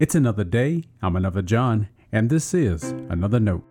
It's another day. I'm another John, and this is another note.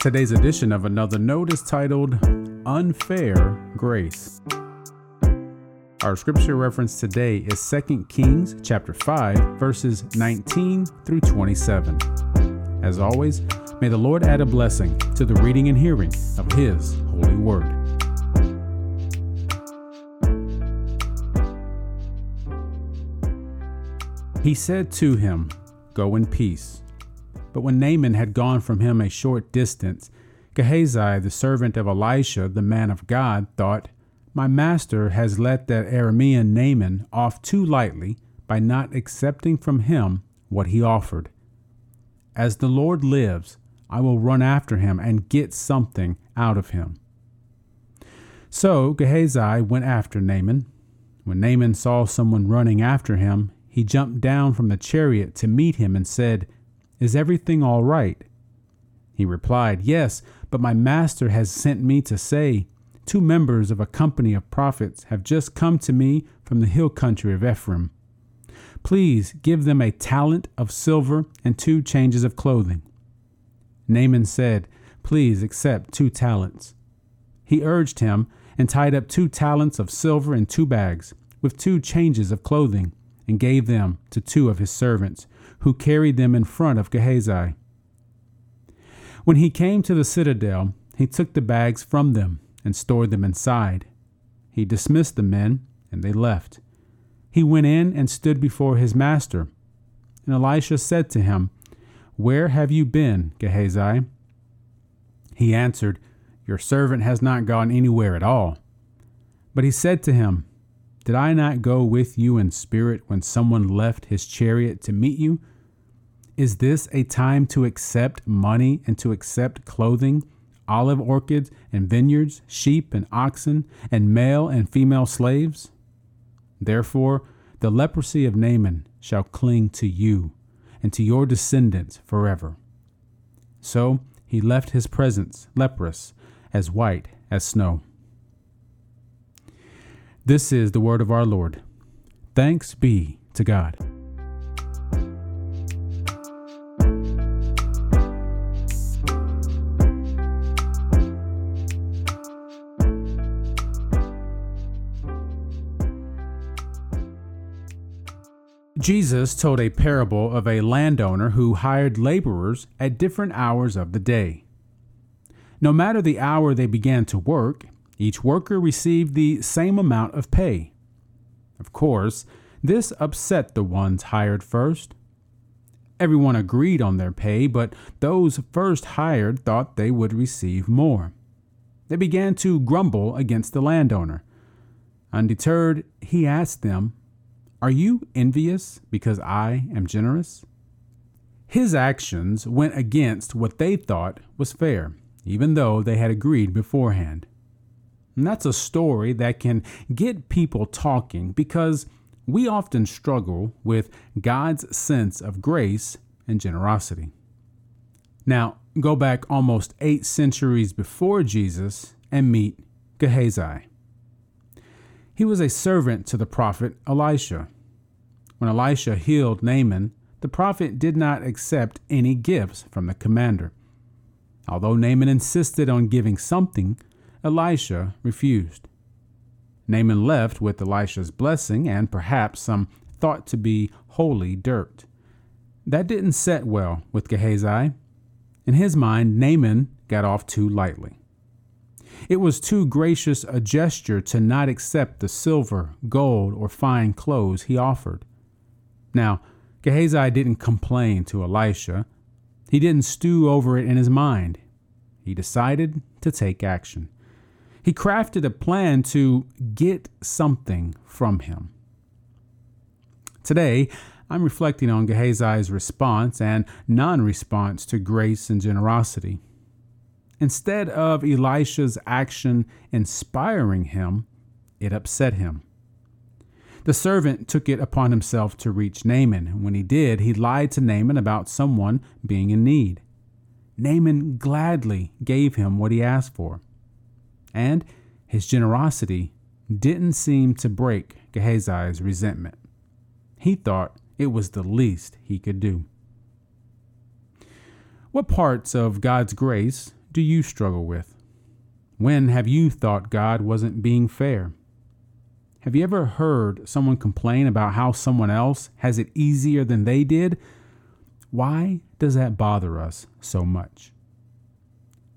Today's edition of Another Note is titled Unfair Grace. Our scripture reference today is 2 Kings chapter 5 verses 19 through 27. As always, May the Lord add a blessing to the reading and hearing of His holy word. He said to him, Go in peace. But when Naaman had gone from him a short distance, Gehazi, the servant of Elisha, the man of God, thought, My master has let that Aramean Naaman off too lightly by not accepting from him what he offered. As the Lord lives, I will run after him and get something out of him. So Gehazi went after Naaman. When Naaman saw someone running after him, he jumped down from the chariot to meet him and said, Is everything all right? He replied, Yes, but my master has sent me to say, Two members of a company of prophets have just come to me from the hill country of Ephraim. Please give them a talent of silver and two changes of clothing. Naaman said, Please accept two talents. He urged him and tied up two talents of silver in two bags, with two changes of clothing, and gave them to two of his servants, who carried them in front of Gehazi. When he came to the citadel, he took the bags from them and stored them inside. He dismissed the men, and they left. He went in and stood before his master. And Elisha said to him, where have you been, Gehazi? He answered, Your servant has not gone anywhere at all. But he said to him, Did I not go with you in spirit when someone left his chariot to meet you? Is this a time to accept money and to accept clothing, olive orchards and vineyards, sheep and oxen, and male and female slaves? Therefore, the leprosy of Naaman shall cling to you and to your descendants forever. So he left his presence leprous, as white as snow. This is the word of our Lord. Thanks be to God. Jesus told a parable of a landowner who hired laborers at different hours of the day. No matter the hour they began to work, each worker received the same amount of pay. Of course, this upset the ones hired first. Everyone agreed on their pay, but those first hired thought they would receive more. They began to grumble against the landowner. Undeterred, he asked them are you envious because I am generous? His actions went against what they thought was fair, even though they had agreed beforehand. And that's a story that can get people talking because we often struggle with God's sense of grace and generosity. Now, go back almost eight centuries before Jesus and meet Gehazi. He was a servant to the prophet Elisha. When Elisha healed Naaman, the prophet did not accept any gifts from the commander. Although Naaman insisted on giving something, Elisha refused. Naaman left with Elisha's blessing and perhaps some thought to be holy dirt. That didn't set well with Gehazi. In his mind, Naaman got off too lightly. It was too gracious a gesture to not accept the silver, gold, or fine clothes he offered. Now, Gehazi didn't complain to Elisha. He didn't stew over it in his mind. He decided to take action. He crafted a plan to get something from him. Today, I'm reflecting on Gehazi's response and non response to grace and generosity. Instead of Elisha's action inspiring him, it upset him. The servant took it upon himself to reach Naaman. And when he did, he lied to Naaman about someone being in need. Naaman gladly gave him what he asked for. And his generosity didn't seem to break Gehazi's resentment. He thought it was the least he could do. What parts of God's grace do you struggle with? When have you thought God wasn't being fair? Have you ever heard someone complain about how someone else has it easier than they did? Why does that bother us so much?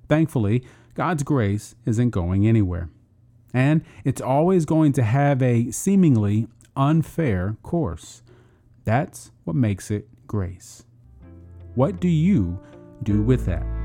Thankfully, God's grace isn't going anywhere, and it's always going to have a seemingly unfair course. That's what makes it grace. What do you do with that?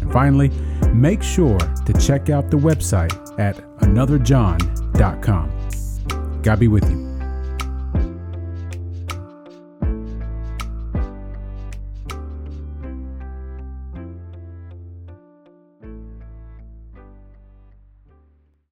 And finally, make sure to check out the website at anotherjohn.com. God be with you.